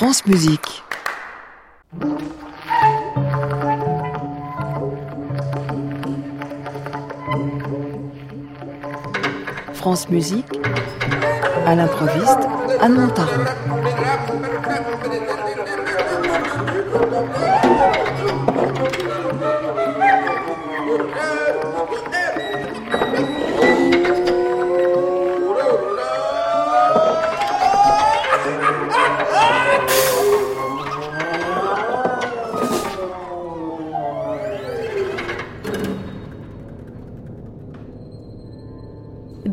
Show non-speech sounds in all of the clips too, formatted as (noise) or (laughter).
France Musique. France Musique, à l'improviste, Anne Montaron.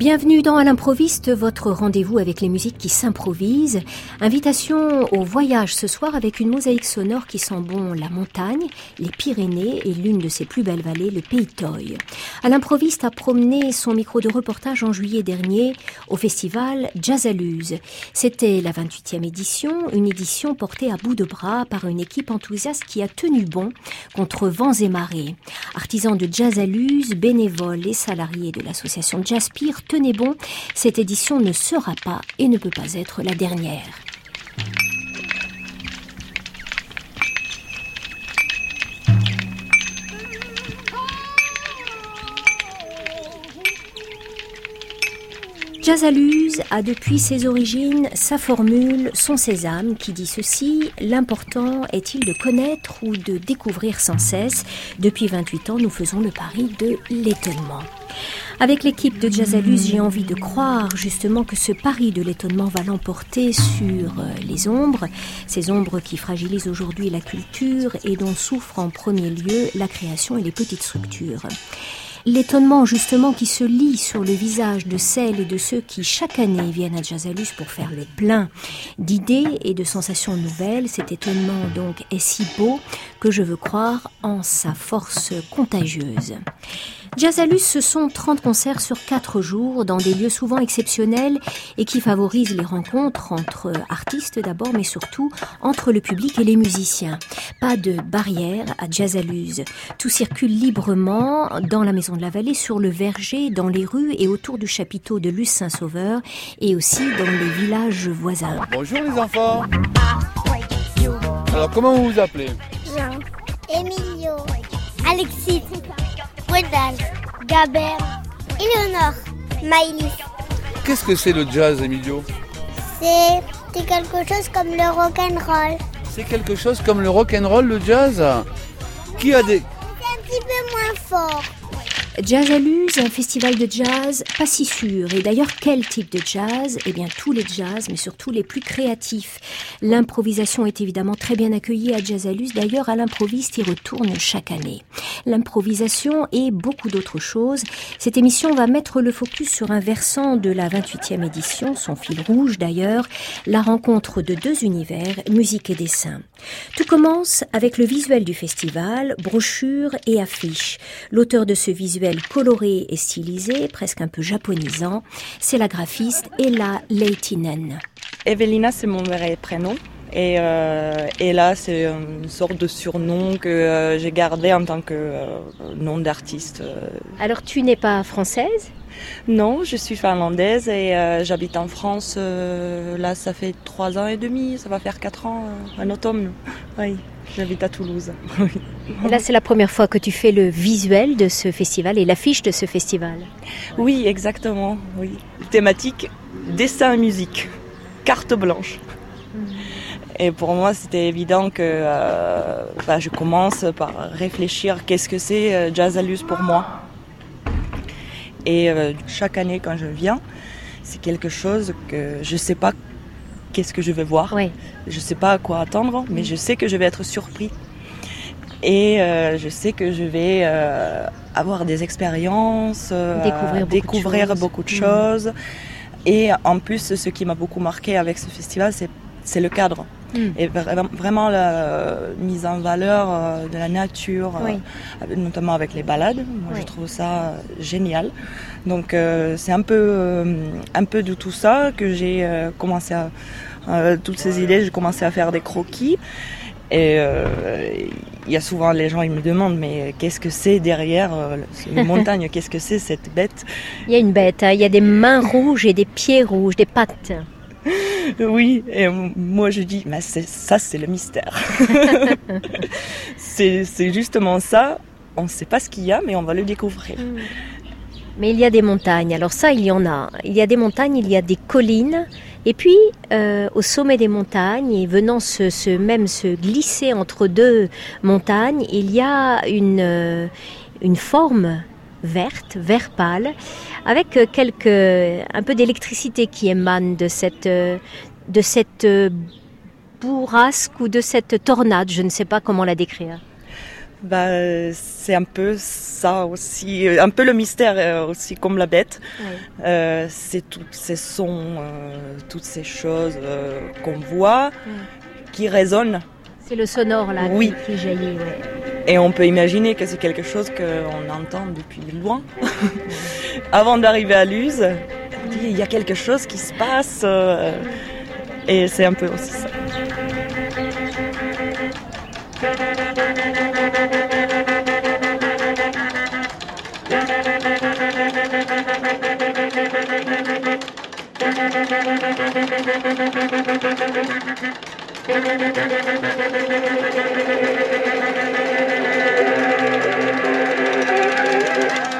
Bienvenue dans À l'improviste, votre rendez-vous avec les musiques qui s'improvisent. Invitation au voyage ce soir avec une mosaïque sonore qui sent bon la montagne, les Pyrénées et l'une de ses plus belles vallées, le Pays. À l'improviste a promené son micro de reportage en juillet dernier au festival Jazzaluse. C'était la 28e édition, une édition portée à bout de bras par une équipe enthousiaste qui a tenu bon contre vents et marées. Artisans de Jazzaluse, bénévoles et salariés de l'association Jazzpire, tenez bon, cette édition ne sera pas et ne peut pas être la dernière. Jazzaluse a depuis ses origines sa formule, son sésame, qui dit ceci L'important est-il de connaître ou de découvrir sans cesse? Depuis 28 ans, nous faisons le pari de l'étonnement. Avec l'équipe de Jazzalus, j'ai envie de croire justement que ce pari de l'étonnement va l'emporter sur les ombres, ces ombres qui fragilisent aujourd'hui la culture et dont souffrent en premier lieu la création et les petites structures. L'étonnement justement qui se lit sur le visage de celles et de ceux qui chaque année viennent à Jazzalus pour faire le plein d'idées et de sensations nouvelles, cet étonnement donc est si beau que je veux croire en sa force contagieuse. Jazzalus, ce sont 30 concerts sur 4 jours dans des lieux souvent exceptionnels et qui favorisent les rencontres entre artistes d'abord, mais surtout entre le public et les musiciens. Pas de barrière à Jazzalus. Tout circule librement dans la maison de la vallée, sur le verger, dans les rues et autour du chapiteau de Luce Saint-Sauveur et aussi dans les villages voisins. Bonjour les enfants. Alors comment vous vous appelez? Jean, Emilio, Alexis, Gwendal, Gaber, Eleonore, Maïlis. Qu'est-ce que c'est le jazz, Emilio? C'est quelque chose comme le rock'n'roll. C'est quelque chose comme le rock and roll, le jazz? Qui a des... C'est un petit peu moins fort. Jazzaluse, un festival de jazz pas si sûr. Et d'ailleurs, quel type de jazz? Eh bien, tous les jazz, mais surtout les plus créatifs. L'improvisation est évidemment très bien accueillie à Jazzaluse. D'ailleurs, à l'improviste, il retourne chaque année. L'improvisation et beaucoup d'autres choses. Cette émission va mettre le focus sur un versant de la 28e édition, son fil rouge d'ailleurs, la rencontre de deux univers, musique et dessin. Tout commence avec le visuel du festival, brochures et affiches. L'auteur de ce visuel coloré et stylisé, presque un peu japonisant, c'est la graphiste Ella Leitinen. Evelina, c'est mon vrai prénom. Et, euh, et là, c'est une sorte de surnom que euh, j'ai gardé en tant que euh, nom d'artiste. Alors, tu n'es pas française? Non, je suis finlandaise et euh, j'habite en France. euh, là, ça fait trois ans et demi, ça va faire quatre ans euh, en automne. Oui, j'habite à Toulouse. (laughs) Et Là, c'est la première fois que tu fais le visuel de ce festival et l'affiche de ce festival. Oui, exactement. Oui. Thématique dessin et musique, carte blanche. Et pour moi, c'était évident que euh, bah, je commence par réfléchir qu'est-ce que c'est euh, Jazzalus pour moi. Et euh, chaque année, quand je viens, c'est quelque chose que je sais pas qu'est-ce que je vais voir. Oui. Je sais pas à quoi attendre, mais je sais que je vais être surpris. Et euh, je sais que je vais euh, avoir des expériences, Découvrir beaucoup de découvrir choses. beaucoup de Mm. choses. Et en plus, ce qui m'a beaucoup marqué avec ce festival, c'est le cadre. Mm. Et vra- vraiment la mise en valeur euh, de la nature, euh, Oui. notamment avec les balades. Moi, Oui. je trouve ça euh, génial. Donc, euh, c'est un peu, euh, un peu de tout ça que j'ai euh, commencé à. euh, toutes ces idées, j'ai commencé à faire des croquis. Et euh, il y a souvent les gens ils me demandent mais qu'est-ce que c'est derrière euh, une (laughs) montagne? Qu'est-ce que c'est cette bête? Il y a une bête, hein. il y a des mains rouges et des pieds rouges, des pattes. (laughs) Oui, et moi je dis, mais ça c'est le mystère. (laughs) c'est justement ça, on ne sait pas ce qu'il y a, mais on va le découvrir. Hmm. Mais il y a des montagnes, alors ça il y en a. Il y a des montagnes, il y a des collines, et puis euh, au sommet des montagnes, et venant se, même se glisser entre deux montagnes, il y a une, euh, une forme verte, vert pâle, avec quelques, un peu d'électricité qui émane de cette, de cette bourrasque ou de cette tornade, je ne sais pas comment la décrire. Bah, c'est un peu ça aussi, un peu le mystère euh, aussi comme la bête. Euh, c'est tous ces sons, euh, toutes ces choses qu'on voit qui résonnent. C'est le sonore là oui. qui, jaillit. Et on peut imaginer que c'est quelque chose qu'on entend depuis loin. (laughs) Avant d'arriver à Luz, il y a quelque chose qui se passe. et c'est un peu aussi ça.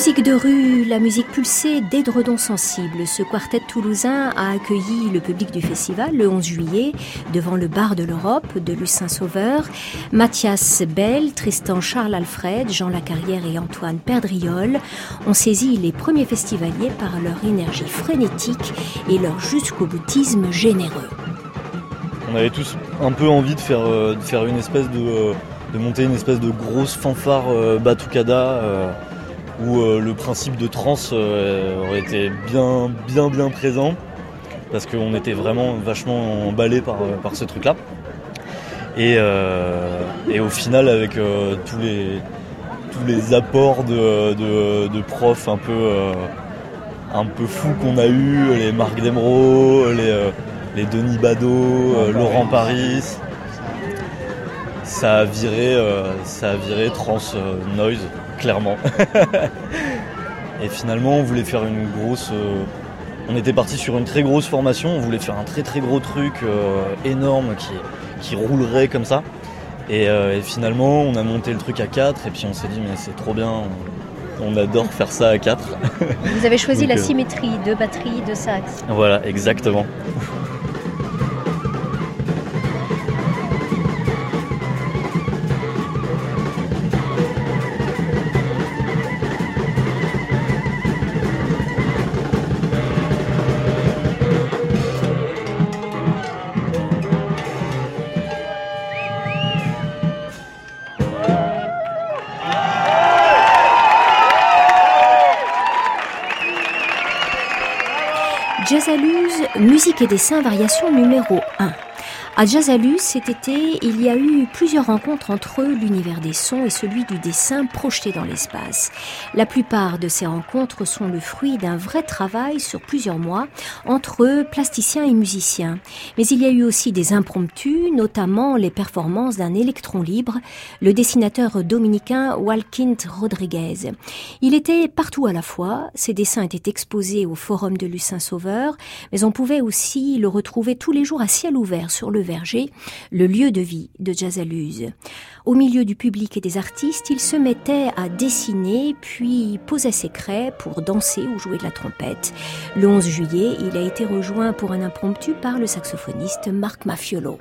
Musique de rue, la musique pulsée d'Edredon Sensible. Ce quartet toulousain a accueilli le public du festival le 11 juillet devant le bar de l'Europe de Lucin Sauveur. Mathias Bell, Tristan Charles Alfred, Jean Lacarrière et Antoine Perdriol ont saisi les premiers festivaliers par leur énergie frénétique et leur jusqu'au boutisme généreux. On avait tous un peu envie de faire, euh, faire une espèce de, euh, de monter une espèce de grosse fanfare euh, batucada où euh, le principe de trans euh, aurait été bien, bien, bien présent, parce qu'on était vraiment vachement emballé par, euh, par ce truc-là. Et, au final, avec tous, les, tous les apports de, profs un peu, un peu fous qu'on a eu, les Marc Demro, les, les Denis Badeau, Laurent Paris, ça a viré, ça a viré trans noise clairement. (laughs) et finalement, on voulait faire une grosse. Euh, on était parti sur une très grosse formation, on voulait faire un très très gros truc euh, énorme qui, qui roulerait comme ça. Euh, et, finalement, on a monté le truc à 4 et puis on s'est dit, mais c'est trop bien, on, adore faire ça à 4. Vous avez choisi la symétrie de batterie, de sax. Voilà, exactement. Musique et dessin variation numéro 1. À Jazzalus, cet été, il y a eu plusieurs rencontres entre l'univers des sons et celui du dessin projeté dans l'espace. La plupart de ces rencontres sont le fruit d'un vrai travail sur plusieurs mois entre plasticiens et musiciens. Mais il y a eu aussi des impromptus, notamment les performances d'un électron libre, le dessinateur dominicain Walkint Rodriguez. Il était partout à la fois, ses dessins étaient exposés au Forum de Lucin Sauveur, mais on pouvait aussi le retrouver tous les jours à ciel ouvert sur le le lieu de vie de Jazzaluse. Au milieu du public et des artistes, il se mettait à dessiner, puis posait ses craies pour danser ou jouer de la trompette. Le 11 juillet, il a été rejoint pour un impromptu par le saxophoniste Marc Mafiolo.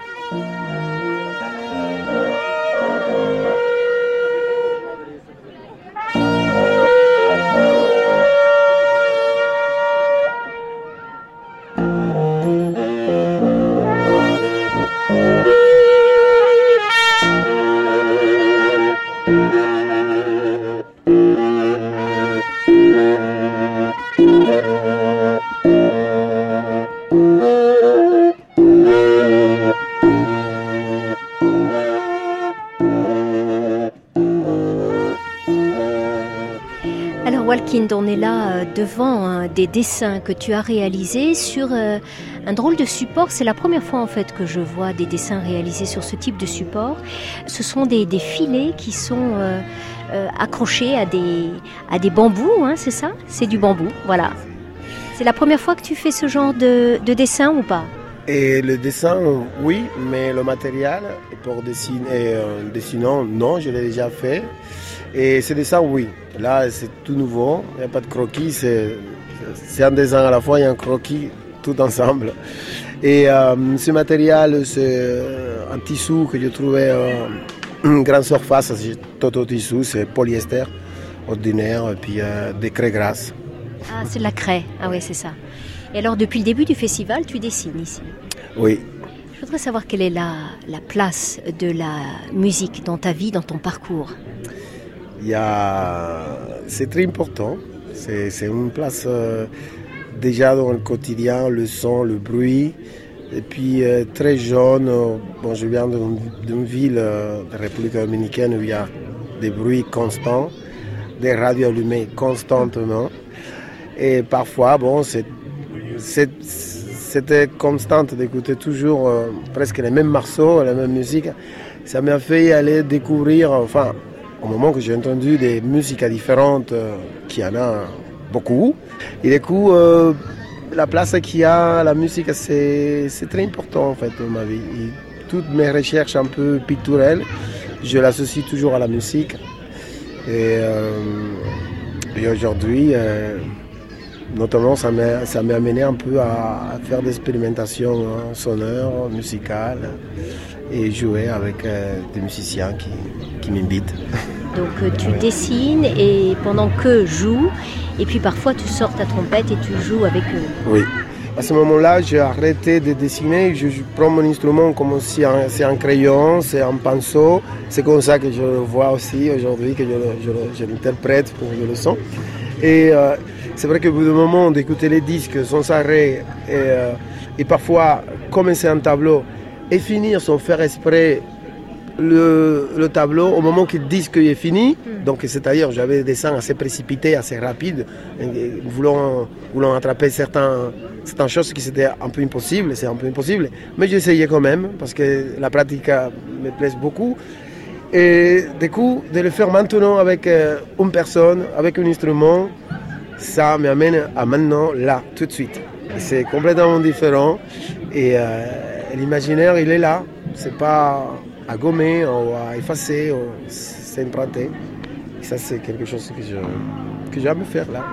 On est là euh, devant hein, des dessins que tu as réalisés sur euh, un drôle de support. C'est la première fois en fait que je vois des dessins réalisés sur ce type de support. Ce sont des, des filets qui sont euh, accrochés à des, à des bambous, hein, c'est ça? C'est du bambou, voilà. C'est la première fois que tu fais ce genre de, de dessin ou pas? Et le dessin, oui, mais le matériel pour dessiner, dessinant, non, je l'ai déjà fait. Et ce dessin, oui. Là, c'est tout nouveau. Il n'y a pas de croquis. C'est, c'est un dessin à la fois et un croquis tout ensemble. Et euh, ce matériel, c'est un tissu que j'ai trouvé euh, une grande surface. C'est Toto tissu, c'est polyester ordinaire et puis euh, des craies grasses. Ah, c'est de la craie. Ah oui, c'est ça. Et alors, depuis le début du festival, tu dessines ici? Oui. Je voudrais savoir quelle est la, la place de la musique dans ta vie, dans ton parcours. A... C'est très important. C'est, une place euh, déjà dans le quotidien, le son, le bruit. Et puis euh, très jeune, euh, bon, je viens d'une, ville de République dominicaine où il y a des bruits constants, des radios allumées constamment. Et parfois, bon, c'était constante d'écouter toujours presque les mêmes morceaux, la même musique. Ça m'a fait aller découvrir, enfin, au moment que j'ai entendu des musiques différentes, euh, qu'il y en a beaucoup. Et du coup, euh, la place qu'il y a, la musique, c'est, très important en fait dans ma vie. Toutes mes recherches un peu picturales, je l'associe toujours à la musique. Et, euh, aujourd'hui, euh, notamment, ça m'a, amené un peu à, à faire des expérimentations hein, sonores, musicales, et jouer avec euh, des musiciens qui, qui m'invitent. (laughs) Donc euh, tu dessines et pendant que joue, et puis parfois tu sors ta trompette et tu joues avec eux. Oui. À ce moment-là, j'ai arrêté de dessiner. Je, prends mon instrument comme si c'est un crayon, c'est un pinceau. C'est comme ça que je le vois aussi aujourd'hui, que je, l'interprète pour que je le sens. Et euh, c'est vrai qu'au bout d'un moment, d'écouter les disques sans arrêt, et, euh, et parfois commencer un tableau et finir sans faire exprès le, le tableau au moment que le disque est fini. Donc, c'est-à-dire, j'avais des dessins assez précipités, assez rapides, voulant, voulant attraper certains, certaines choses qui c'était un peu impossible, c'est un peu impossible. Mais j'essayais quand même, parce que la pratique euh, me plaît beaucoup. Et du coup, de le faire maintenant avec euh, une personne, avec un instrument, ça m'amène à maintenant, là, tout de suite. C'est complètement différent. Et euh, l'imaginaire, il est là. C'est pas à gommer ou à effacer, c'est emprunté. Ça, c'est quelque chose que je que j'aime faire là.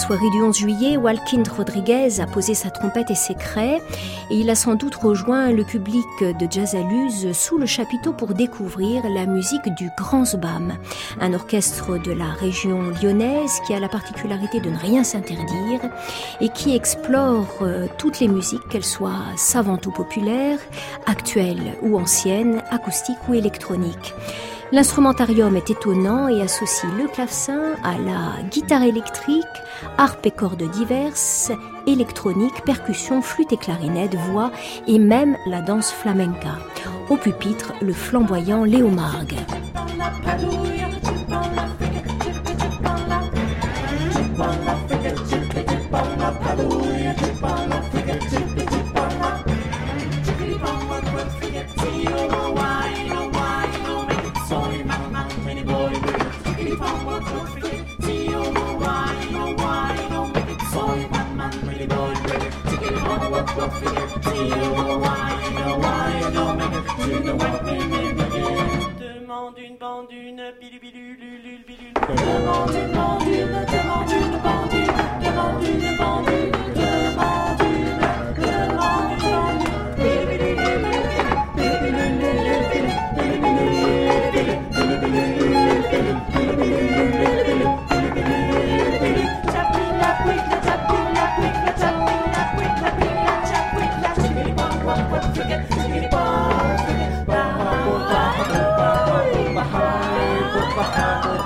Soirée du 11 juillet, Walkind Rodriguez a posé sa trompette et ses craies et il a sans doute rejoint le public de Jazzaluz sous le chapiteau pour découvrir la musique du Grand Zbam, un orchestre de la région lyonnaise qui a la particularité de ne rien s'interdire et qui explore euh, toutes les musiques, qu'elles soient savantes ou populaires, actuelles ou anciennes, acoustiques ou électroniques. L'instrumentarium est étonnant et associe le clavecin à la guitare électrique, harpe et cordes diverses, électronique, percussion, flûte et clarinette, voix et même la danse flamenca. Au pupitre, le flamboyant Léo Margue. Demande une bandune. Demande une demande une bandune, demande une bandune.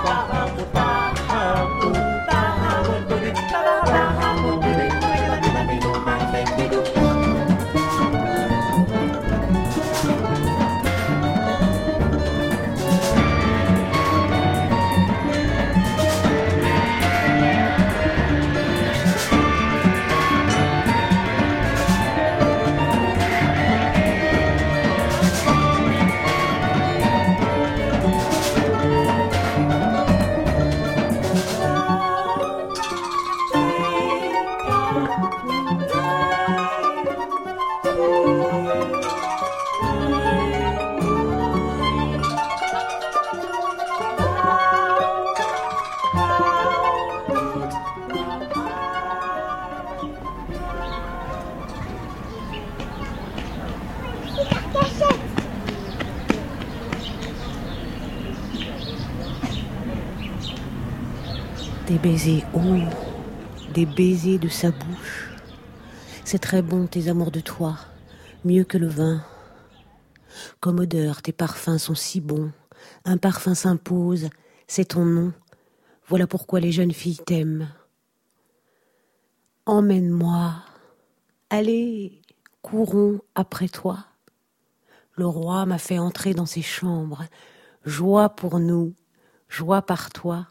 Des des baisers de sa bouche. C'est très bon tes amours de toi, mieux que le vin. Comme odeur, tes parfums sont si bons. Un parfum s'impose, c'est ton nom. Voilà pourquoi les jeunes filles t'aiment. Emmène-moi. Allez, courons après toi. Le roi m'a fait entrer dans ses chambres. Joie pour nous, joie par toi.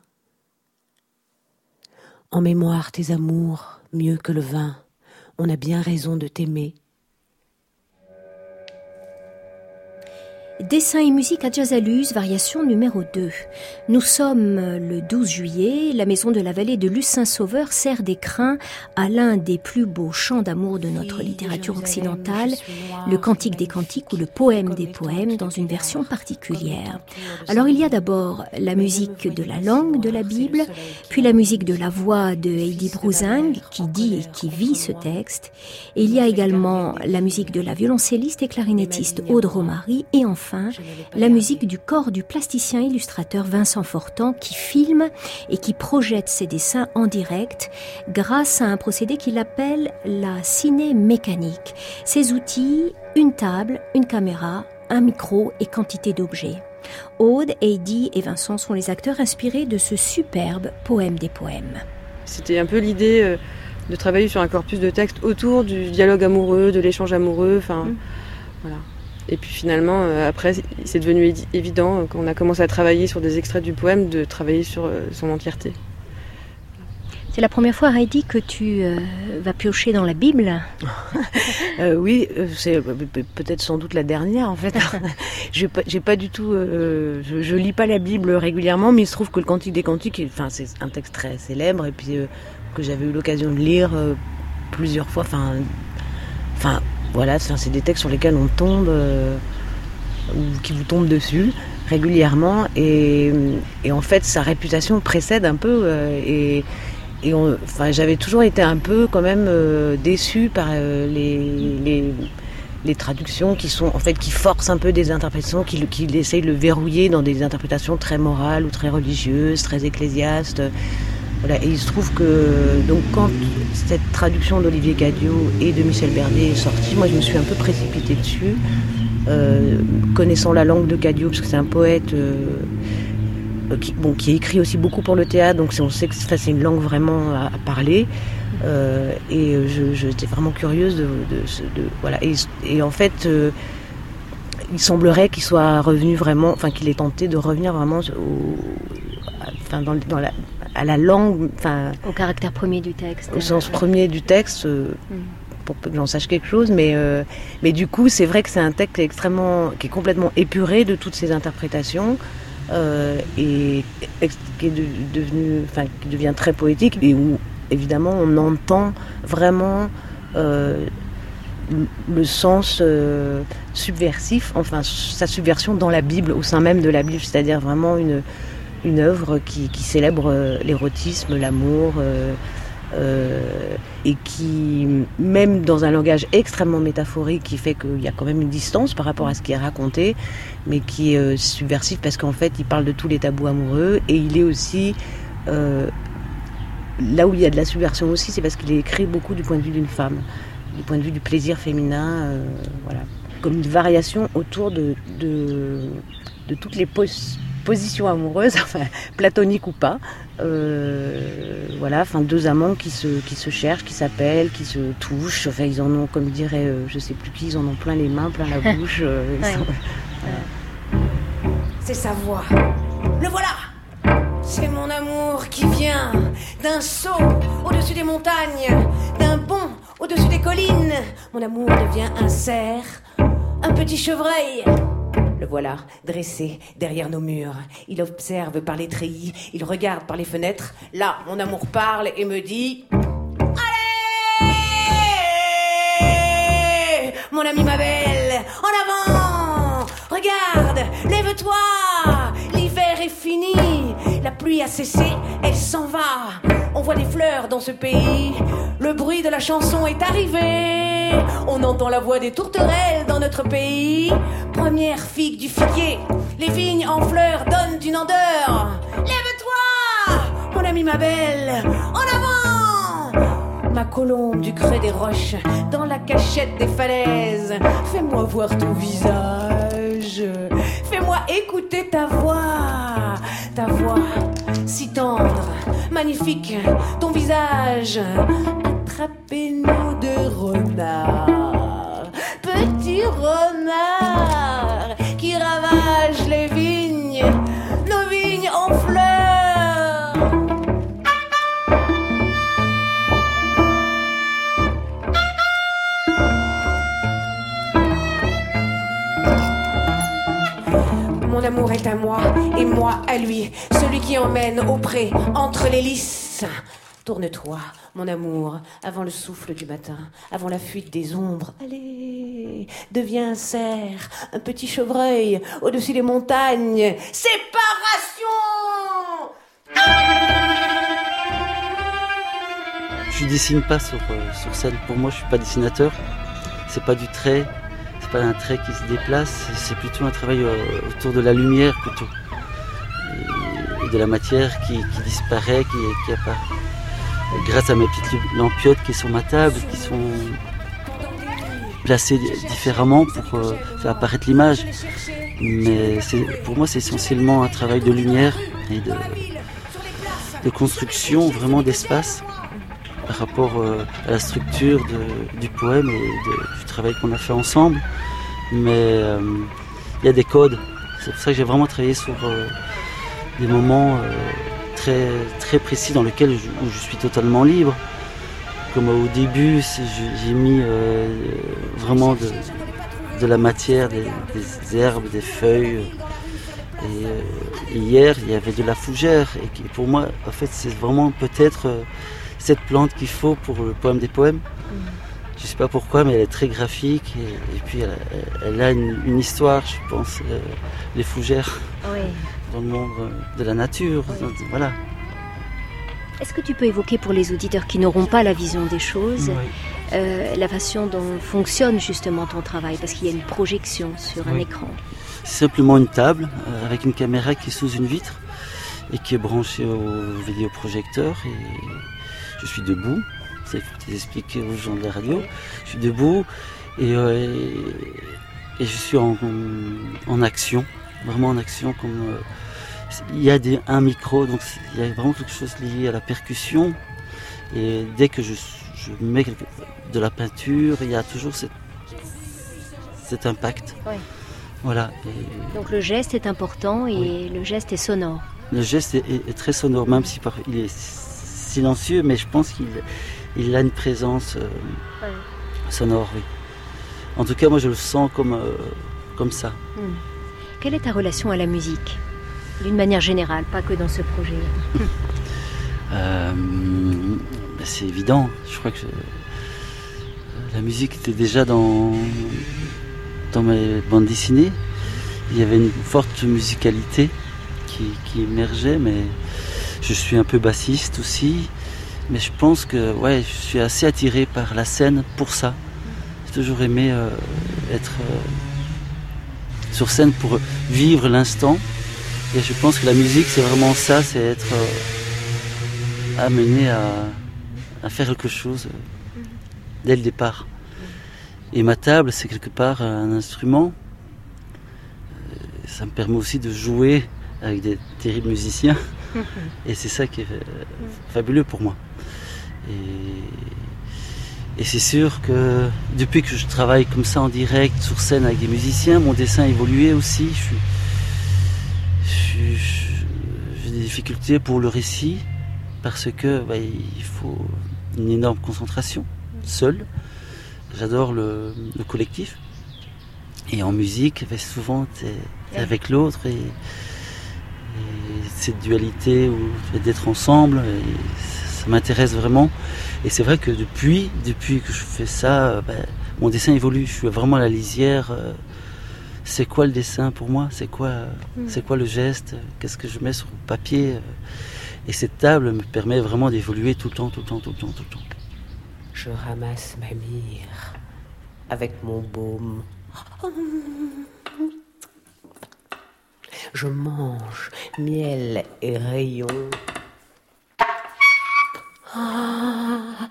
En mémoire tes amours, mieux que le vin, on a bien raison de t'aimer. Dessin et musique à Jazzaluz, variation numéro 2. Nous sommes le 12 juillet, la maison de la vallée de Lucin-Sauveur sert d'écrin à l'un des plus beaux chants d'amour de notre littérature occidentale, le Cantique des Cantiques ou le Poème des Poèmes dans une version particulière. Alors il y a d'abord la musique de la langue de la Bible, puis la musique de la voix de Heidi Bruzing qui dit et qui vit ce texte, et il y a également la musique de la violoncelliste et clarinettiste Aude Romary et enfin la musique du corps du plasticien illustrateur Vincent Fortan qui filme et qui projette ses dessins en direct grâce à un procédé qu'il appelle la ciné-mécanique. Ces outils, une table, une caméra, un micro et quantité d'objets. Aude, Heidi et Vincent sont les acteurs inspirés de ce superbe poème des poèmes. C'était un peu l'idée euh, de travailler sur un corpus de texte autour du dialogue amoureux, de l'échange amoureux, enfin mmh. voilà. Et puis finalement, euh, après, c'est devenu évident, euh, quand on a commencé à travailler sur des extraits du poème, de travailler sur euh, son entièreté. C'est la première fois, Heidi, que tu vas piocher dans la Bible (laughs) (laughs) Oui, c'est peut-être sans doute la dernière en fait. (laughs) j'ai pas, pas, du tout, je, je, lis pas la Bible régulièrement, mais il se trouve que le Cantique des Cantiques, enfin c'est un texte très célèbre et puis que j'avais eu l'occasion de lire plusieurs fois. Enfin, enfin voilà, c'est des textes sur lesquels on tombe euh, ou qui vous tombent dessus régulièrement. Et, en fait sa réputation précède un peu euh, et, j'avais toujours été un peu quand même euh, déçue par les, les, traductions qui sont en fait qui forcent un peu des interprétations, qui, qui essayent de le verrouiller dans des interprétations très morales ou très religieuses, très ecclésiastes et il se trouve que donc quand cette traduction d'Olivier Cadio et de Michel Bernier est sortie, moi je me suis un peu précipitée dessus, euh, connaissant la langue de Cadio, parce que c'est un poète euh, qui, écrit aussi beaucoup pour le théâtre, donc on sait que c'est une langue vraiment à, parler. Euh, et j'étais vraiment curieuse de, voilà. Et, en fait, il semblerait qu'il soit revenu vraiment, enfin qu'il ait tenté de revenir vraiment au, enfin dans, dans la, à la langue, enfin au caractère premier du texte, au sens premier du texte, euh, mm. pour que j'en sache quelque chose. Mais euh, mais du coup, c'est vrai que c'est un texte extrêmement, qui est complètement épuré de toutes ces interprétations. Euh, et qui est devenu, enfin, qui devient très poétique et où évidemment on entend vraiment le sens euh, subversif, enfin sa subversion dans la Bible, au sein même de la Bible, c'est-à-dire vraiment une, une œuvre qui, célèbre euh, l'érotisme, l'amour, et qui, même dans un langage extrêmement métaphorique, qui fait qu'il y a quand même une distance par rapport à ce qui est raconté, mais qui est subversif parce qu'en fait il parle de tous les tabous amoureux, et il est aussi là où il y a de la subversion aussi, c'est parce qu'il est écrit beaucoup du point de vue d'une femme, du point de vue du plaisir féminin, euh, voilà, comme une variation autour de, de, toutes les positions amoureuses, (laughs) enfin, platoniques ou pas. Euh, voilà, enfin deux amants qui se, qui se cherchent, qui s'appellent, qui se touchent. Enfin, ils en ont, comme dirait, euh, je sais plus qui, ils en ont plein les mains, plein la (laughs) bouche. C'est sa voix. Le voilà c'est mon amour qui vient d'un saut au-dessus des montagnes, d'un bond au-dessus des collines. Mon amour devient un cerf, un petit chevreuil. Voilà, dressé derrière nos murs. Il observe par les treillis, il regarde par les fenêtres. Là, mon amour parle et me dit Allez Mon ami, ma belle, en avant Regarde, lève-toi L'hiver est fini la pluie a cessé, elle s'en va. On voit des fleurs dans ce pays. Le bruit de la chanson est arrivé. On entend la voix des tourterelles dans notre pays. Première figue du figuier. Les vignes en fleurs donnent une odeur. Lève-toi, mon ami, ma belle. En avant ma colombe du creux des roches, dans la cachette des falaises. Fais-moi voir ton visage, fais-moi écouter ta voix ta voix si tendre, magnifique, ton visage. Attrapez-nous de renard, petit renard Mon amour est à moi et moi à lui, celui qui emmène au pré entre les lys. Tourne-toi, mon amour, avant le souffle du matin, avant la fuite des ombres. Allez, deviens un cerf, un petit chevreuil au-dessus des montagnes. Séparation Je dessine pas sur, euh, sur scène. Pour moi, je suis pas dessinateur. C'est pas du trait, un trait qui se déplace, c'est plutôt un travail euh, autour de la lumière plutôt. Et, de la matière qui, disparaît, qui, apparaît. Grâce à mes petites lampiotes qui sont ma table, qui sont placées différemment pour euh, faire apparaître l'image. Mais pour moi, c'est essentiellement un travail de lumière et de construction vraiment d'espace par rapport euh, à la structure du poème et du travail qu'on a fait ensemble. Mais euh, il y a des codes. C'est pour ça que j'ai vraiment travaillé sur euh, des moments très, très précis dans lesquels je, où je suis totalement libre. Comme au début, j'ai mis vraiment de, la matière, des, herbes, des feuilles. Hier, il y avait de la fougère. Et pour moi, en fait, c'est vraiment peut-être cette plante qu'il faut pour le poème des poèmes. Mm. Je ne sais pas pourquoi, mais elle est très graphique et, puis elle, a une, histoire, je pense, euh, les fougères dans le monde euh, de la nature. Voilà. Est-ce que tu peux évoquer pour les auditeurs qui n'auront pas la vision des choses euh, la façon dont fonctionne justement ton travail? Parce qu'il y a une projection sur un écran. C'est simplement une table avec une caméra qui est sous une vitre et qui est branchée au vidéoprojecteur. Et je suis debout, c'est expliquer aux gens de la radio, je suis debout et, euh, et, je suis en, en, action, vraiment en action comme euh, il y a des, un micro, donc il y a vraiment quelque chose lié à la percussion. Et dès que je, je mets de la peinture, il y a toujours cette, cet impact. Voilà. Donc le geste est important et le geste est sonore. Le geste est, est, très sonore, même si par, il est silencieux, mais je pense qu'il il a une présence euh, sonore, oui. En tout cas, moi, je le sens comme, euh, comme ça. Hmm. Quelle est ta relation à la musique D'une manière générale, pas que dans ce projet? (laughs) Euh, ben, c'est évident. Je crois que la musique était déjà dans, dans mes bandes dessinées. Il y avait une forte musicalité qui, qui émergeait, mais je suis un peu bassiste aussi. Mais je pense que ouais, je suis assez attiré par la scène pour ça. J'ai toujours aimé euh, être euh, sur scène pour vivre l'instant. Et je pense que la musique, c'est vraiment ça, c'est être euh, amené à, faire quelque chose dès le départ. Et ma table, c'est quelque part un instrument. Ça me permet aussi de jouer avec des terribles musiciens. (laughs) Et c'est ça qui est euh, fabuleux pour moi. Et, et c'est sûr que depuis que je travaille comme ça en direct, sur scène avec des musiciens, mon dessin a évolué aussi. Je suis- je suis- je- J'ai des difficultés pour le récit parce que bah, il faut une énorme concentration, seul. J'adore le, le collectif. Et en musique, bah, souvent, tu es avec l'autre et cette dualité où d'être ensemble, et ça m'intéresse vraiment. Et c'est vrai que depuis, depuis que je fais ça, euh, bah, mon dessin évolue. Je suis vraiment à la lisière. euh, c'est quoi le dessin pour moi? C'est quoi, euh, Mm. c'est quoi le geste? Qu'est-ce que je mets sur le papier? Et cette table me permet vraiment d'évoluer tout le temps, tout le temps, tout le temps, tout le temps. Je ramasse ma mire avec mon baume. Je mange miel et rayons. Ah,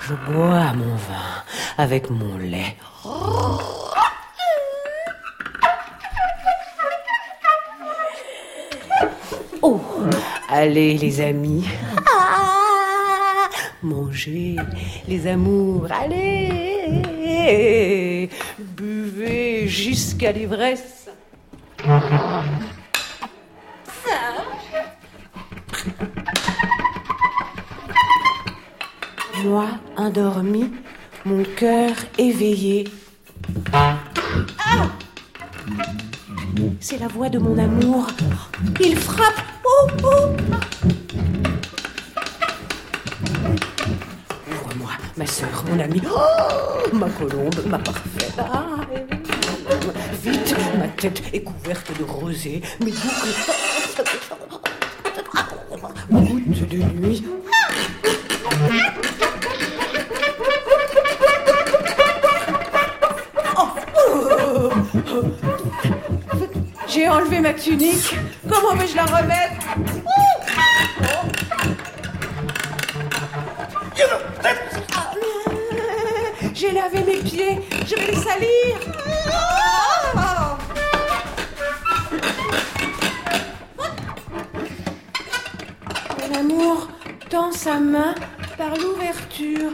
Je bois mon vin avec mon lait. Oh, allez les amis. Ah, mangez les amours, allez. Buvez jusqu'à l'ivresse. Moi, endormi, mon cœur éveillé. Ah C'est la voix de mon amour. Il frappe. Oh, oh. Ouvre-moi, ma sœur, mon amie. Oh, ma colombe, ma parfaite. Ah, vite, ma tête est couverte de rosée. Mes boucles. Gouttes de nuit. J'ai enlevé ma tunique. Comment vais-je la remettre? J'ai lavé mes pieds. Je vais les salir. Sa main par l'ouverture.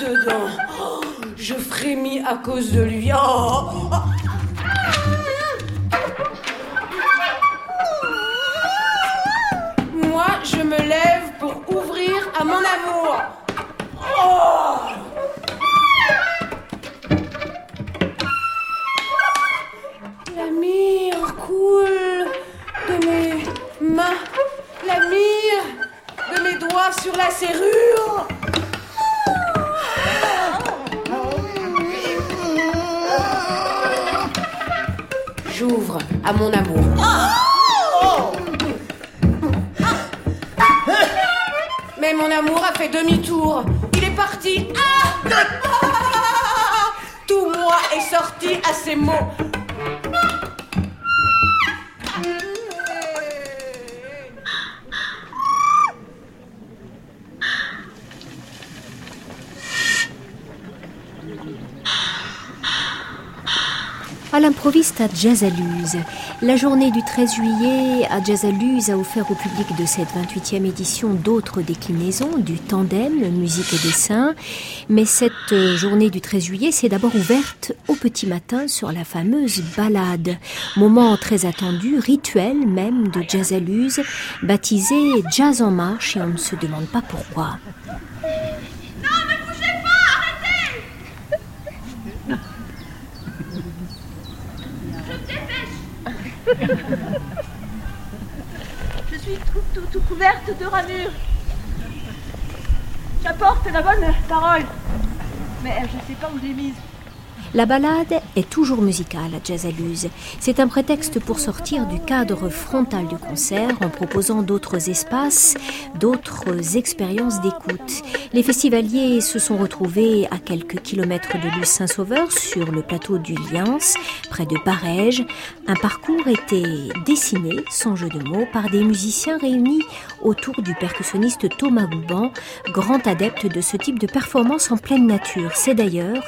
Dedans, je frémis à cause de lui. À Jazzaluse. La journée du 13 juillet à Jazzaluse a offert au public de cette 28e édition d'autres déclinaisons du tandem musique et dessin. Mais cette euh, journée du 13 juillet s'est d'abord ouverte au petit matin sur la fameuse balade. Moment très attendu, rituel même de Jazzaluse, baptisé Jazz en marche et on ne se demande pas pourquoi. suis de ramures. J'apporte la bonne parole, mais je ne sais pas où je l'ai mise. La balade est toujours musicale à Jazzaluse. C'est un prétexte pour sortir du cadre frontal du concert en proposant d'autres espaces, d'autres expériences d'écoute. Les festivaliers se sont retrouvés à quelques kilomètres de Luce Saint-Sauveur sur le plateau du Liens, près de Barège. Un parcours était dessiné, sans jeu de mots, par des musiciens réunis autour du percussionniste Thomas Gouban, grand adepte de ce type de performance en pleine nature. C'est d'ailleurs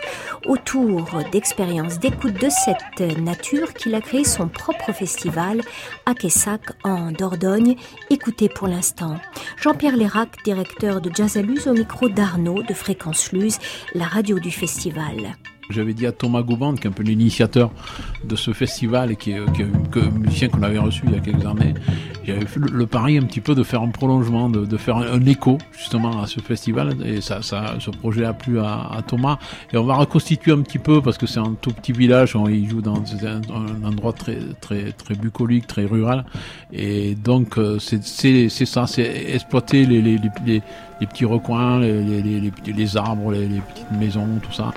autour d'expériences d'écoute de cette nature qu'il a créé son propre festival à Quessac en Dordogne. Écoutez pour l'instant Jean-Pierre Lérac, directeur de Jazzaluse au micro d'Arnaud de Fréquence Luz, la radio du festival. J'avais dit à Thomas Gouban, qui est un peu l'initiateur de ce festival et qui est, qui est un musicien qu'on avait reçu il y a quelques années, j'avais fait le, pari un petit peu de faire un prolongement, de, de faire un, écho justement à ce festival. Et ça, ça, ce projet a plu à, à, Thomas. Et on va reconstituer un petit peu parce que c'est un tout petit village, on, il joue dans un, endroit très, très, très bucolique, très rural. Et donc euh, c'est ça, c'est exploiter les, les, les, les, petits recoins, les, les, arbres, les petites maisons, tout ça.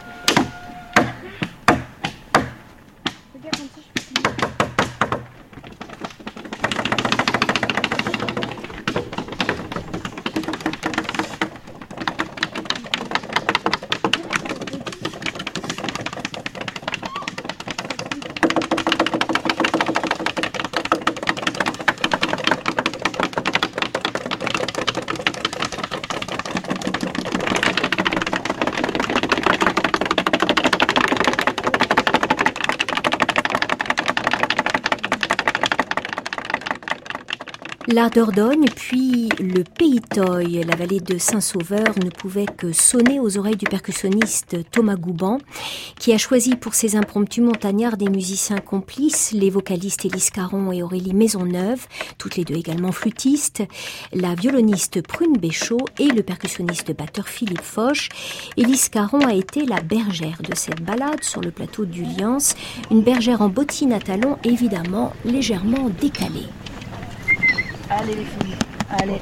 La Dordogne, puis le Pays Toy, la vallée de Saint-Sauveur, ne pouvait que sonner aux oreilles du percussionniste Thomas Gouban, qui a choisi pour ses impromptus montagnards des musiciens complices, les vocalistes Élise Caron et Aurélie Maisonneuve, toutes les deux également flûtistes, la violoniste Prune Béchaud et le percussionniste batteur Philippe Foch. Élise Caron a été la bergère de cette balade sur le plateau du Liens, une bergère en bottines à talons évidemment légèrement décalée. Allez les filles, allez.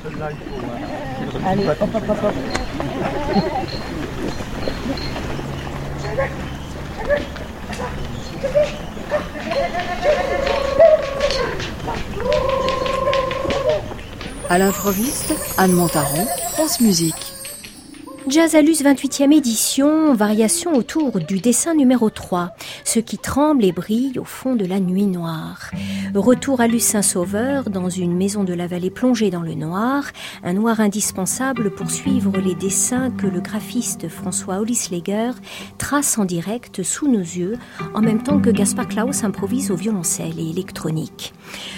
Allez, hop, hop, hop, hop. À l'improviste, Anne Montaron, France Musique. Jazzalus 28e édition, variation autour du dessin numéro 3, ce qui tremble et brille au fond de la nuit noire. Retour à Lucin Sauveur, dans une maison de la vallée plongée dans le noir, un noir indispensable pour suivre les dessins que le graphiste François Hollisleger trace en direct sous nos yeux, en même temps que Gaspard Klaus improvise au violoncelle et électronique.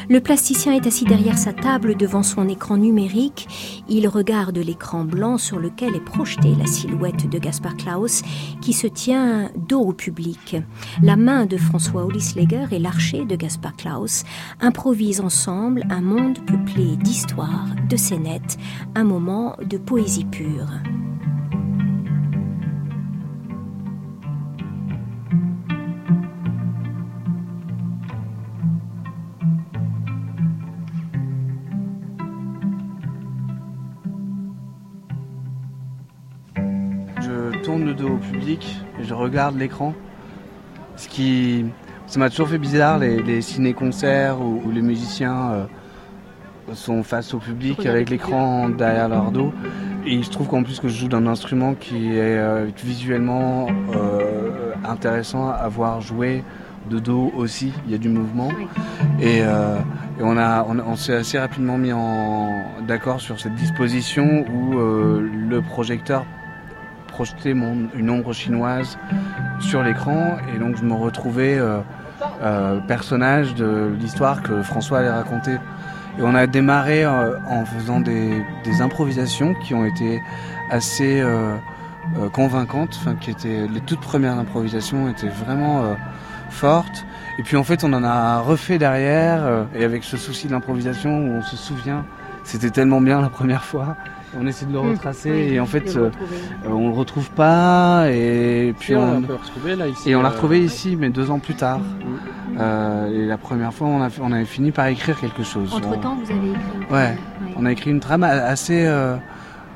Le plasticien est assis derrière sa table devant son écran numérique, il regarde l'écran blanc sur lequel est projeté la silhouette de Gaspard Klaus qui se tient dos au public. La main de François Hollisleger et l'archer de Gaspard Klaus improvisent ensemble un monde peuplé d'histoires, de scénettes, un moment de poésie pure. tourne le dos au public et je regarde l'écran. Ce qui. Ça m'a toujours fait bizarre, les, les ciné-concerts où, où, les musiciens euh, sont face au public avec l'écran derrière leur dos. Et il se trouve qu'en plus que je joue d'un instrument qui est euh, visuellement euh, intéressant à voir jouer de dos aussi, il y a du mouvement. Et, euh, et on, a, on, on s'est assez rapidement mis en d'accord sur cette disposition où euh, le projecteur projeter mon, une ombre chinoise sur l'écran et donc je me retrouvais euh, euh, personnage de l'histoire que François allait raconter. Et on a démarré euh, en faisant des, improvisations qui ont été assez euh, convaincantes, enfin qui étaient les toutes premières improvisations étaient vraiment fortes. Et puis en fait on en a refait derrière et avec ce souci de l'improvisation où on se souvient, c'était tellement bien la première fois on essaie de le Mmh, retracer et en fait le euh, on le retrouve pas et puis Si, on l'a un peu retrouvé, là, ici, et on l'a euh, retrouvé ici mais deux ans plus tard. Mmh. Euh, et la première fois on, a, on avait fini par écrire quelque chose. Entre-temps, vous avez écrit une Ouais, on a écrit une trame assez euh,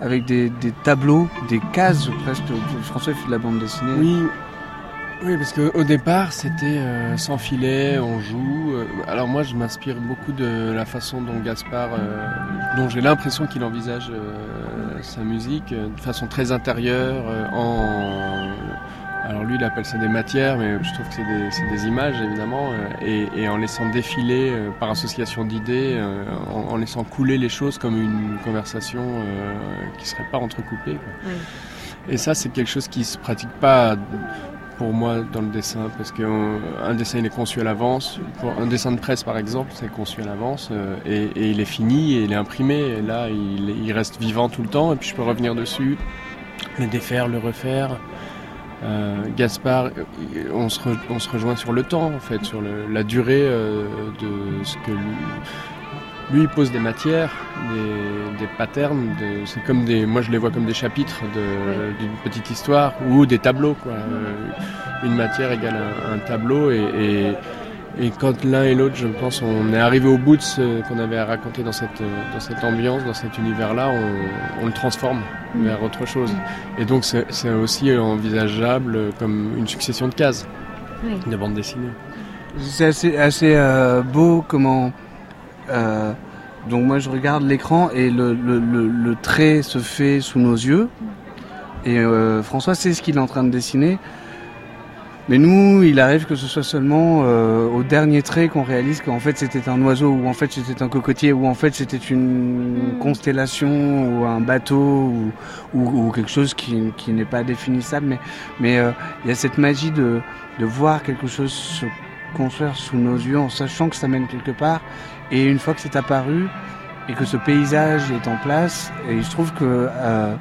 avec des, des tableaux, des cases presque. François fait de la bande dessinée. Oui, oui parce qu'au départ, c'était euh, sans filet, on joue. euh, alors moi, je m'inspire beaucoup de la façon dont Gaspard, euh, dont j'ai l'impression qu'il envisage euh, sa musique, de façon très intérieure, en... Alors lui, il appelle ça des matières, mais je trouve que c'est des, des images, évidemment, et, et en laissant défiler par association d'idées, en, en laissant couler les choses comme une conversation qui serait pas entrecoupée. quoi. Et ça, c'est quelque chose qui se pratique pas pour moi dans le dessin, parce qu'un dessin il est conçu à l'avance. Pour un dessin de presse, par exemple, c'est conçu à l'avance euh, et, il est fini et il est imprimé. Et là, il, reste vivant tout le temps et puis je peux revenir dessus, le défaire, le refaire. Euh, Gaspard, euh, on se, on se rejoint sur le temps, en fait, sur la durée euh, de ce que lui, il pose des matières, des, des patterns. de- C'est comme des, moi je les vois comme des chapitres de- d'une petite histoire ou des tableaux. Quoi. Euh, Une matière égale un, un tableau et, et- et quand l'un et l'autre, je pense, on est arrivé au bout de ce qu'on avait à raconter dans cette, dans cette ambiance, dans cet univers-là, on, on le transforme Mm. vers autre chose. Et donc c'est c'est aussi envisageable comme une succession de cases Oui. de bande dessinée. C'est assez, assez euh, beau comment. Euh, donc moi je regarde l'écran et le, le, le, le trait se fait sous nos yeux. Et euh, François sait ce qu'il est en train de dessiner. Mais nous, il arrive que ce soit seulement euh, au dernier trait qu'on réalise qu'en fait c'était un oiseau, ou en fait c'était un cocotier, ou en fait c'était une constellation, ou un bateau, ou, ou, ou quelque chose qui, qui n'est pas définissable. Mais mais euh, il y a cette magie de, de voir quelque chose se construire sous nos yeux en sachant que ça mène quelque part. Et une fois que c'est apparu et que ce paysage est en place, et je trouve que euh,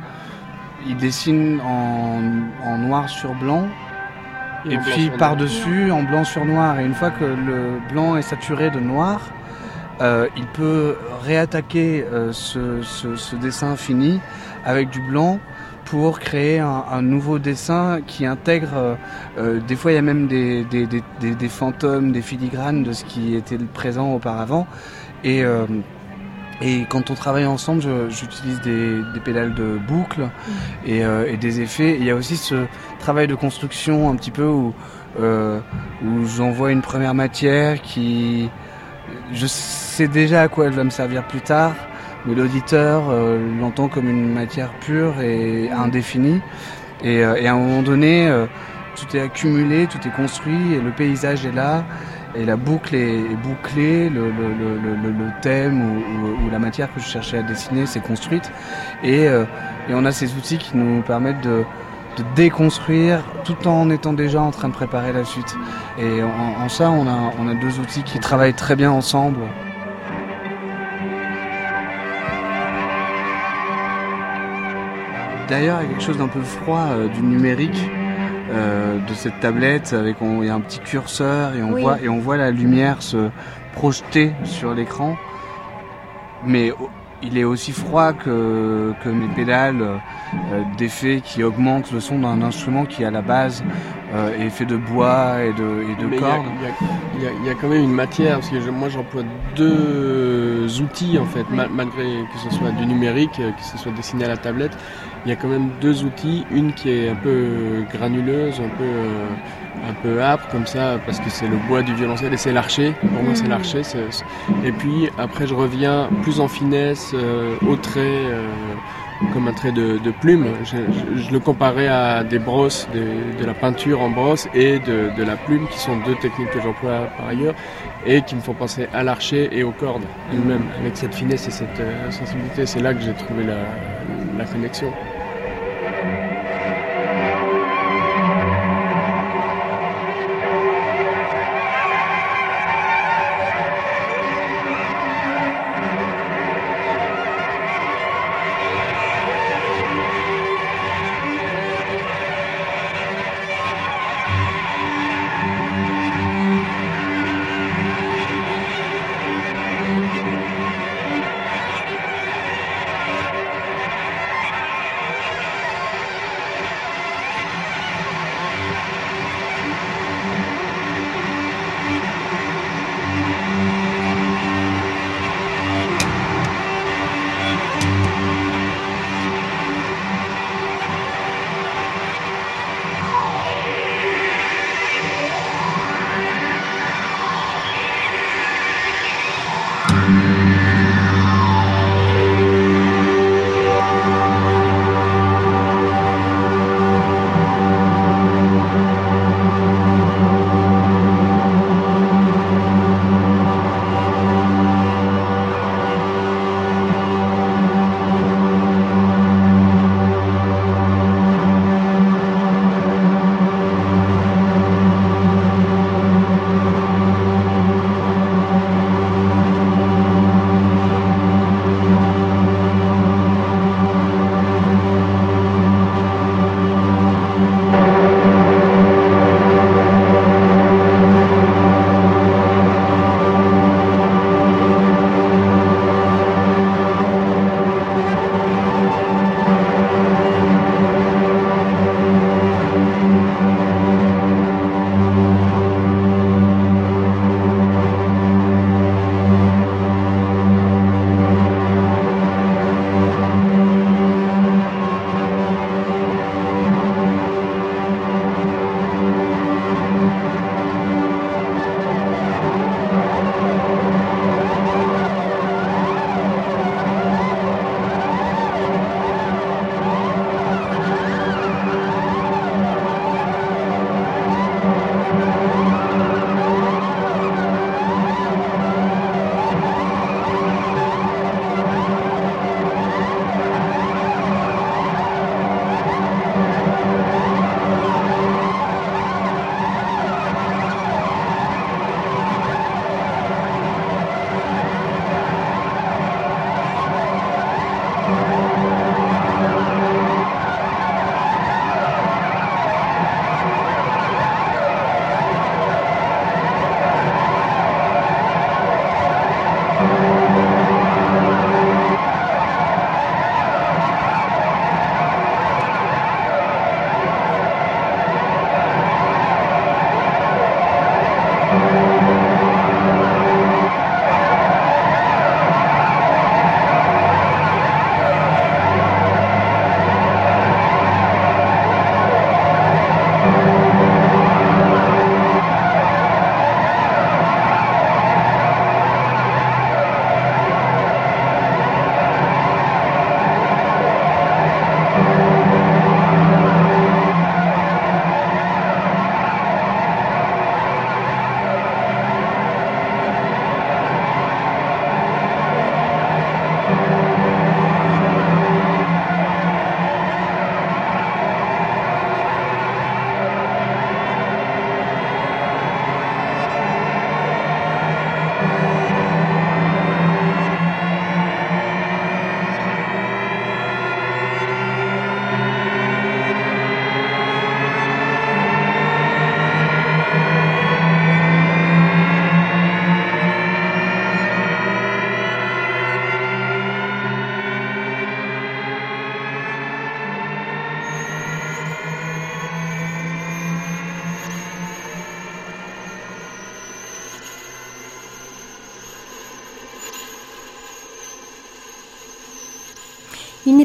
il dessine en, en noir sur blanc. Et puis par-dessus, en blanc sur noir. Et une fois que le blanc est saturé de noir, euh, il peut réattaquer euh, ce, ce- ce dessin fini avec du blanc pour créer un, un nouveau dessin qui intègre. euh, euh, des fois, il y a même des, des, des, des- des fantômes, des filigranes de ce qui était présent auparavant. Et, euh, et quand on travaille ensemble, j'utilise des, des pédales de boucle et, euh, et des effets. Il y a aussi ce travail de construction un petit peu où, où j'envoie une première matière qui... Je sais déjà à quoi elle va me servir plus tard, mais l'auditeur euh, l'entend comme une matière pure et indéfinie. Et, euh, et à un moment donné, euh, tout est accumulé, tout est construit, et le paysage est là, et la boucle est, est bouclée, le, le, le, le, thème ou, ou- ou la matière que je cherchais à dessiner s'est construite, et, euh, et on a ces outils qui nous permettent de, de déconstruire tout en étant déjà en train de préparer la suite. Et en, en ça, on a, on a deux outils qui travaillent très bien ensemble. D'ailleurs, il y a quelque chose d'un peu froid euh, du numérique, euh, de cette tablette, avec on- il y a un petit curseur et on, Oui. voit, et on voit la lumière se projeter sur l'écran. Mais oh, il est aussi froid que, que mes pédales euh, d'effet qui augmentent le son d'un instrument qui à la base euh, est fait de bois et de, et de Mais il y a- cordes. Il y, a- il y a- il y a quand même une matière, parce que je- moi j'emploie deux outils en fait, ma- malgré que ce soit du numérique, que ce soit dessiné à la tablette, il y a quand même deux outils, une qui est un peu granuleuse, un peu, euh, un peu âpre comme ça, parce que c'est le bois du violoncelle et c'est l'archer, pour moi c'est Mhm. l'archer, et puis après je reviens plus en finesse, euh, au trait. euh, comme un trait de, de plume. Je, je- je le comparais à des brosses, de la peinture en brosse et de, de la plume, qui sont deux techniques que j'emploie par ailleurs, et qui me font penser à l'archer et aux cordes elles-mêmes, avec cette finesse et cette euh, sensibilité. C'est là que j'ai trouvé la, la connexion. Thank you.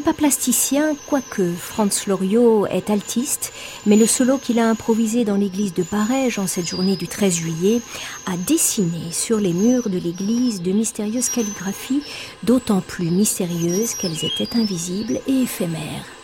Pas plasticien, quoique Franz Loriot est altiste, mais le solo qu'il a improvisé dans l'église de Barège en cette journée du 13 juillet a dessiné sur les murs de l'église de mystérieuses calligraphies, d'autant plus mystérieuses qu'elles étaient invisibles et éphémères.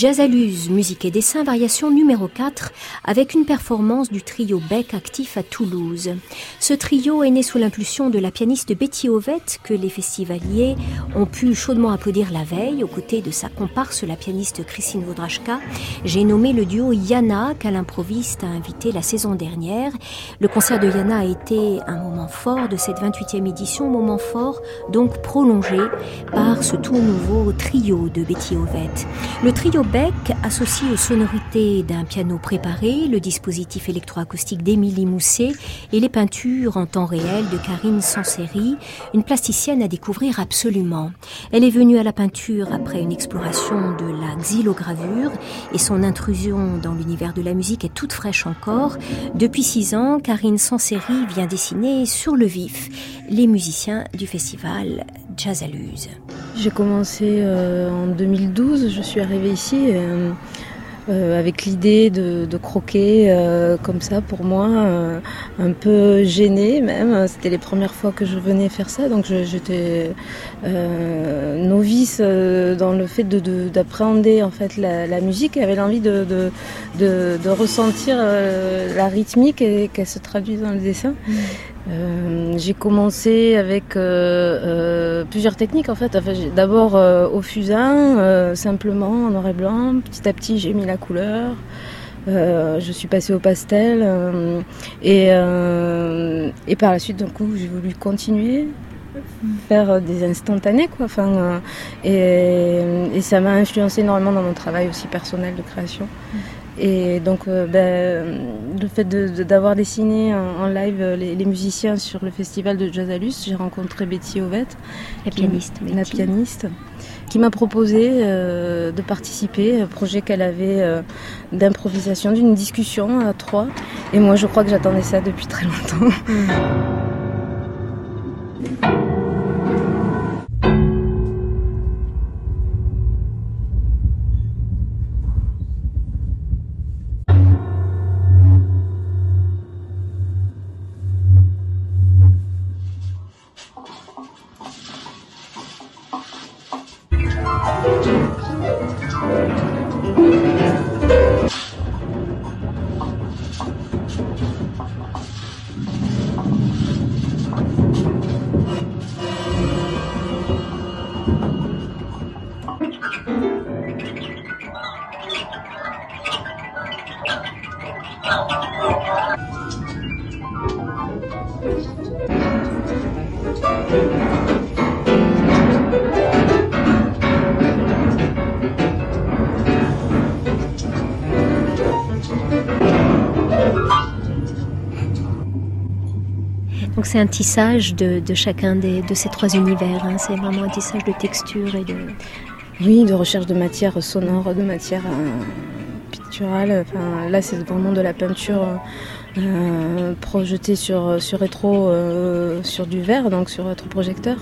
Jazzaluse, musique et dessin, variation numéro 4, avec une performance du trio Beck actif à Toulouse. Ce trio est né sous l'impulsion de la pianiste Betty Ovette, que les festivaliers ont pu chaudement applaudir la veille, aux côtés de sa comparse, la pianiste Christine Vodrachka. J'ai nommé le duo Yana, qu'à l'improviste a invité la saison dernière. Le concert de Yana a été un moment fort de cette 28e édition, moment fort donc prolongé par ce tout nouveau trio de Betty Ovette. Le trio Beck associe aux sonorités d'un piano préparé le dispositif électroacoustique d'Émilie Mousset et les peintures en temps réel de Karine Sanseri, une plasticienne à découvrir absolument. Elle est venue à la peinture après une exploration de la xylogravure et son intrusion dans l'univers de la musique est toute fraîche encore. Depuis six ans, Karine Sanseri vient dessiner sur le vif les musiciens du festival J'ai commencé euh, en 2012, je suis arrivée ici euh, euh, avec l'idée de, de croquer euh, comme ça pour moi, un peu gênée même. C'était les premières fois que je venais faire ça, donc j'étais novice dans le fait de- de- d'appréhender en fait la, la musique et avait l'envie de, ressentir la rythmique et qu'elle se traduise dans le dessin. Euh, j'ai commencé avec euh, euh, plusieurs techniques en fait. D'abord au fusain, simplement en noir et blanc. Petit à petit, j'ai mis la couleur. Je suis passée au pastel et, et par la suite, d'un coup, j'ai voulu continuer faire des instantanés quoi. Et, et ça m'a influencé énormément dans mon travail aussi personnel de création. Et donc, euh, ben, le fait de- de- d'avoir dessiné en, en live euh, les, les musiciens sur le festival de Jazzalus, j'ai rencontré Betty Ovette, La qui- pianiste la Betty. pianiste, qui m'a proposé euh, de participer, un projet qu'elle avait d'improvisation, d'une discussion à trois. Et moi, je crois que j'attendais ça depuis très longtemps. (laughs) Donc c'est un tissage de, chacun des, de ces trois univers. Hein. C'est vraiment un tissage de texture et de... Oui, de recherche de matière sonore, de matière euh, picturale. Enfin, là, c'est vraiment de la peinture. Euh, projetée sur, sur rétro, euh, sur du verre, donc sur rétroprojecteur,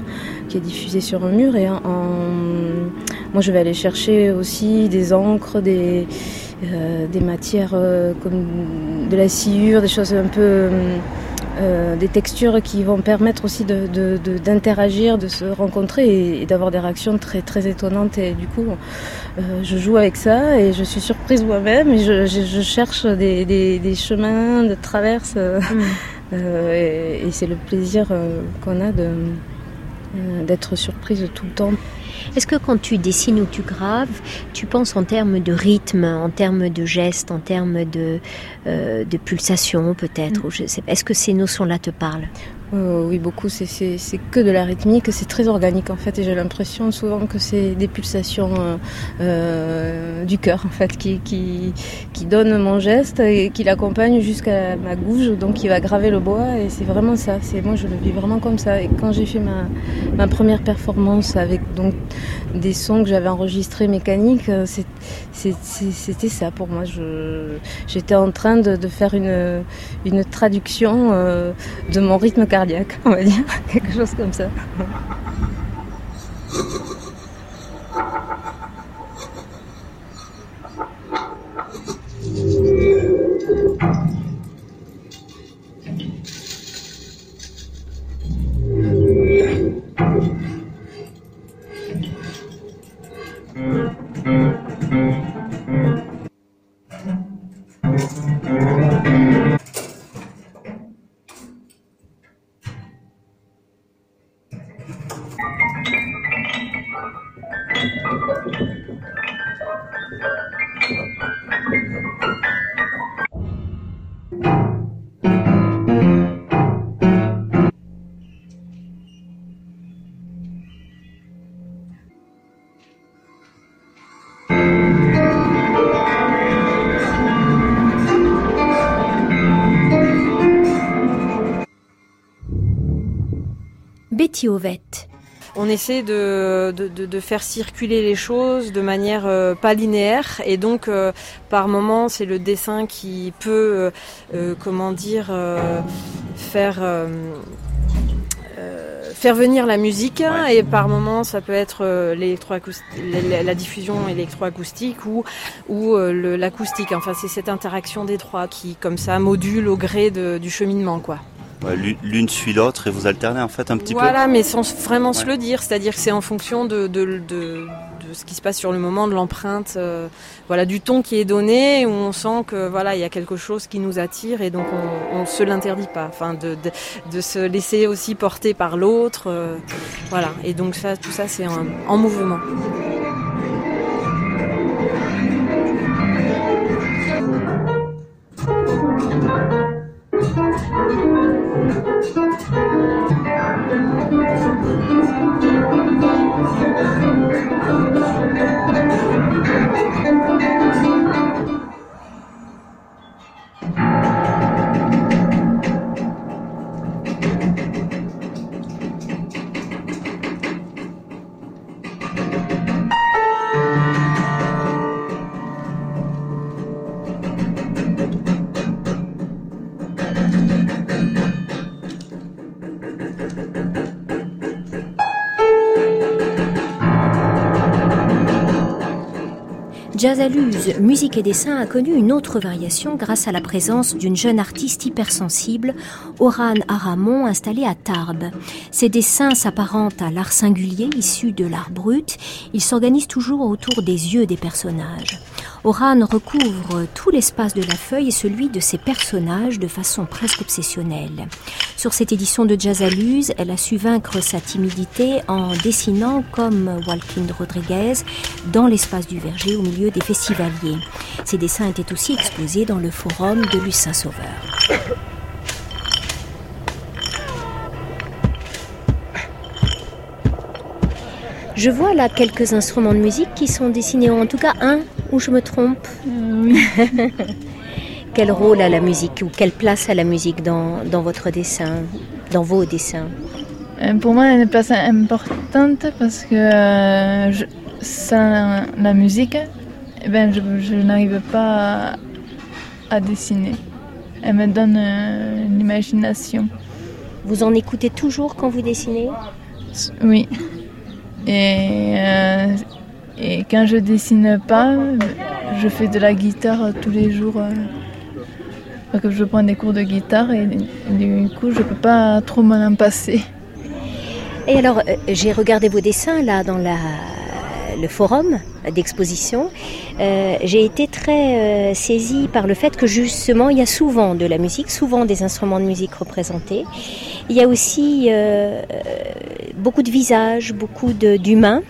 qui est diffusé sur un mur. Et en, moi, je vais aller chercher aussi des encres, des, des matières comme de la sciure, des choses un peu euh, des textures qui vont permettre aussi d'interagir, de, se rencontrer et, d'avoir des réactions très, très étonnantes. Et du coup, euh, je joue avec ça et je suis surprise moi-même et je, cherche des, chemins de traverse. Euh, mm. (laughs) et, et c'est le plaisir qu'on a d'être surprise tout le temps. Est-ce que quand tu dessines ou tu graves, tu penses en termes de rythme, en termes de gestes, en termes de, euh, de pulsation peut-être mm. Est-ce que ces notions-là te parlent? Euh, oui, beaucoup. C'est que de la rythmique. C'est très organique en fait. Et j'ai l'impression souvent que c'est des pulsations euh, euh, du cœur en fait qui, qui, donnent mon geste et qui l'accompagne jusqu'à ma gouge. Donc qui va graver le bois. Et c'est vraiment ça. C'est moi je le vis vraiment comme ça. Et quand j'ai fait ma, première performance avec donc des sons que j'avais enregistrés mécaniques, c'était ça pour moi. J'étais en train de, faire une, traduction de mon rythme cardiaque, on va dire, (laughs) quelque chose comme ça. On essaie de, de, faire circuler les choses de manière euh, pas linéaire. Et donc euh, par moment c'est le dessin qui peut, euh, comment dire, faire faire venir la musique. Et par moment ça peut être la, diffusion électroacoustique ou, ou l'acoustique. Enfin c'est cette interaction des trois qui comme ça module au gré du cheminement quoi l'une suit l'autre et vous alternez en fait un petit peu. Voilà, mais sans vraiment se le dire, c'est-à-dire que c'est en fonction de, de, de, ce qui se passe sur le moment, de l'empreinte, euh, voilà, du ton qui est donné, où on sent que voilà, il y a quelque chose qui nous attire et donc on, ne se l'interdit pas, enfin de, de, se laisser aussi porter par l'autre, euh, voilà. Et donc ça, tout ça, c'est en mouvement. Jazzaluse, musique et dessin a connu une autre variation grâce à la présence d'une jeune artiste hypersensible, Oran Aramon, installée à Tarbes. Ses dessins s'apparentent à l'art singulier issu de l'art brut. Ils s'organisent toujours autour des yeux des personnages. Oran recouvre tout l'espace de la feuille et celui de ses personnages de façon presque obsessionnelle. Sur cette édition de Jazzaluse, elle a su vaincre sa timidité en dessinant comme Walkin Rodriguez dans l'espace du verger au milieu des festivaliers. Ses dessins étaient aussi exposés dans le forum de Lucin Sauveur. Je vois là quelques instruments de musique qui sont dessinés, en tout cas un, où je me trompe. Oui. (laughs) quel rôle a la musique ou quelle place a la musique dans, dans votre dessin dans vos dessins? Euh, Pour moi, elle a une place importante parce que euh, je- sans la musique, eh ben, je, je n'arrive pas à, à dessiner. Elle me donne euh, une imagination. Vous en écoutez toujours quand vous dessinez? Oui. Et, euh, et quand je dessine pas, je fais de la guitare tous les jours. euh, que je prends des cours de guitare et, du coup, je peux pas trop m'en en passer. Et alors, euh, j'ai regardé vos dessins là dans la, le forum d'exposition. Euh, j'ai été très euh, saisie par le fait que justement, il y a souvent de la musique, souvent des instruments de musique représentés. Il y a aussi euh, beaucoup de visages, beaucoup d'humains.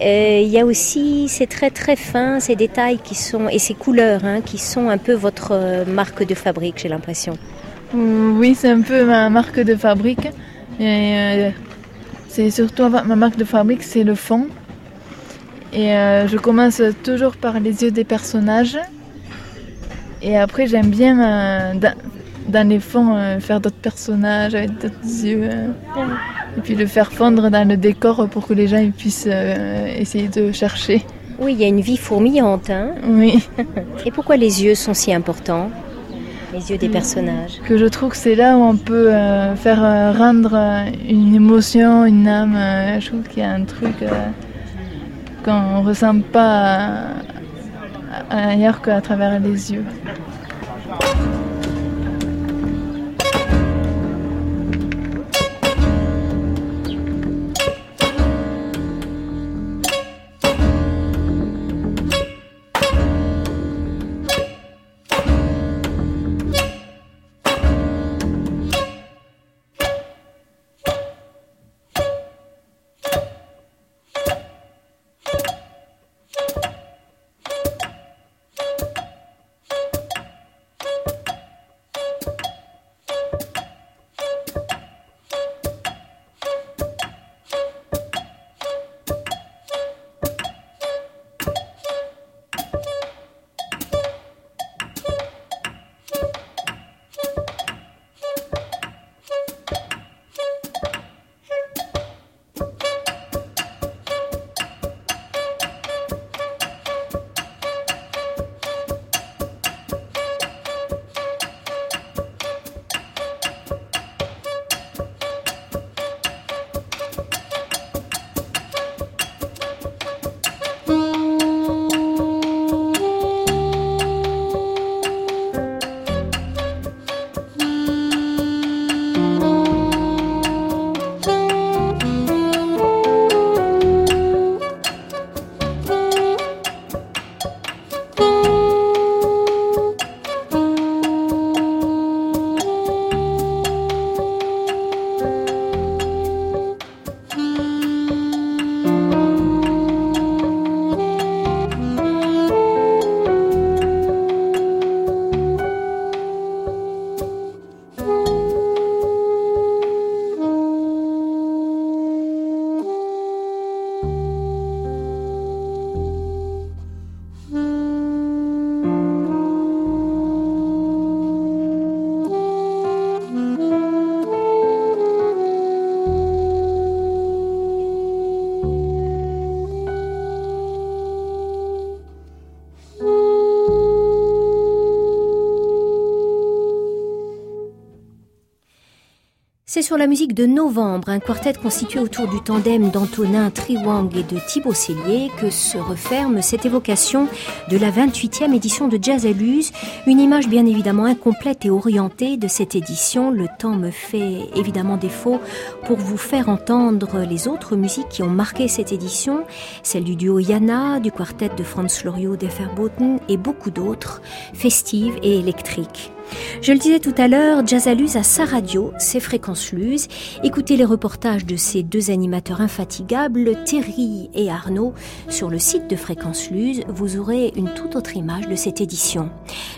Il y a aussi ces traits très fins, ces détails qui sont et ces couleurs hein, qui sont un peu votre marque de fabrique, j'ai l'impression. Oui, c'est un peu ma marque de fabrique. C'est surtout ma marque de fabrique, c'est le fond. Et euh, je commence toujours par les yeux des personnages. Et après, j'aime bien euh, dans, dans les fonds euh, faire d'autres personnages avec d'autres yeux. et puis le faire fondre dans le décor pour que les gens ils puissent euh, essayer de chercher. Oui, il y a une vie fourmillante. Hein Oui. (laughs) et pourquoi les yeux sont si importants Les yeux des personnages? que je trouve que c'est là où on peut euh, faire euh, rendre euh, une émotion, une âme. je trouve qu'il y a un truc qu'on ne ressent pas euh, ailleurs qu'à travers les yeux. Sur la musique de Novembre, un quartet constitué autour du tandem d'Antonin Triwang et de Thibaut Cellier, que se referme cette évocation de la 28e édition de Jazz. Une image bien évidemment incomplète et orientée de cette édition. Le temps me fait évidemment défaut pour vous faire entendre les autres musiques qui ont marqué cette édition, celle du duo Yana, du quartet de Franz Loriot d'Efferboten et beaucoup d'autres, festives et électriques. Je le disais tout à l'heure, Jazz à sa radio, ses fréquences Luz. Écoutez les reportages de ces deux animateurs infatigables, Thierry et Arnaud, sur le site de Fréquence Luz. Vous aurez une toute autre image de cette édition.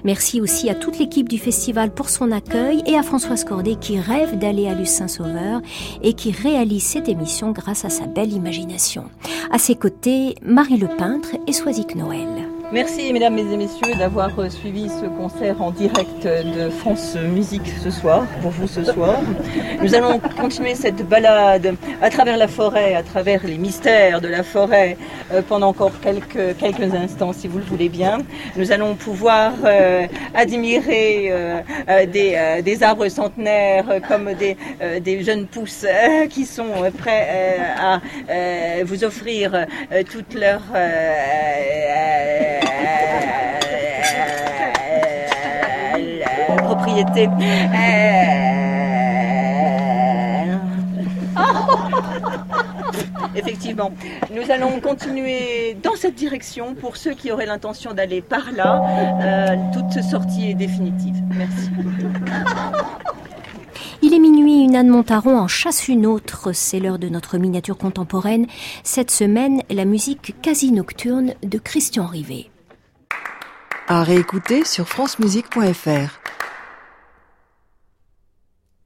Merci aussi à toute l'équipe du festival pour son accueil et à Françoise Cordet qui rêve d'aller à Luz Saint-Sauveur et qui réalise cette émission grâce à sa belle imagination. À ses côtés, Marie Le Peintre et Soisic Noël. Merci mesdames et messieurs d'avoir euh, suivi ce concert en direct de France Musique ce soir, pour vous ce soir. Nous allons continuer cette balade à travers la forêt, à travers les mystères de la forêt euh, pendant encore quelques, quelques instants si vous le voulez bien. Nous allons pouvoir euh, admirer des, des, arbres centenaires comme des, des jeunes pousses qui sont prêts à vous offrir toute leur propriété. (laughs) Effectivement, nous allons continuer dans cette direction pour ceux qui auraient l'intention d'aller par là. Euh, toute sortie est définitive. Merci. Il est minuit, une Anne Montaron en chasse une autre. C'est l'heure de notre miniature contemporaine. Cette semaine, la musique quasi nocturne de Christian Rivet. À réécouter sur francemusique.fr.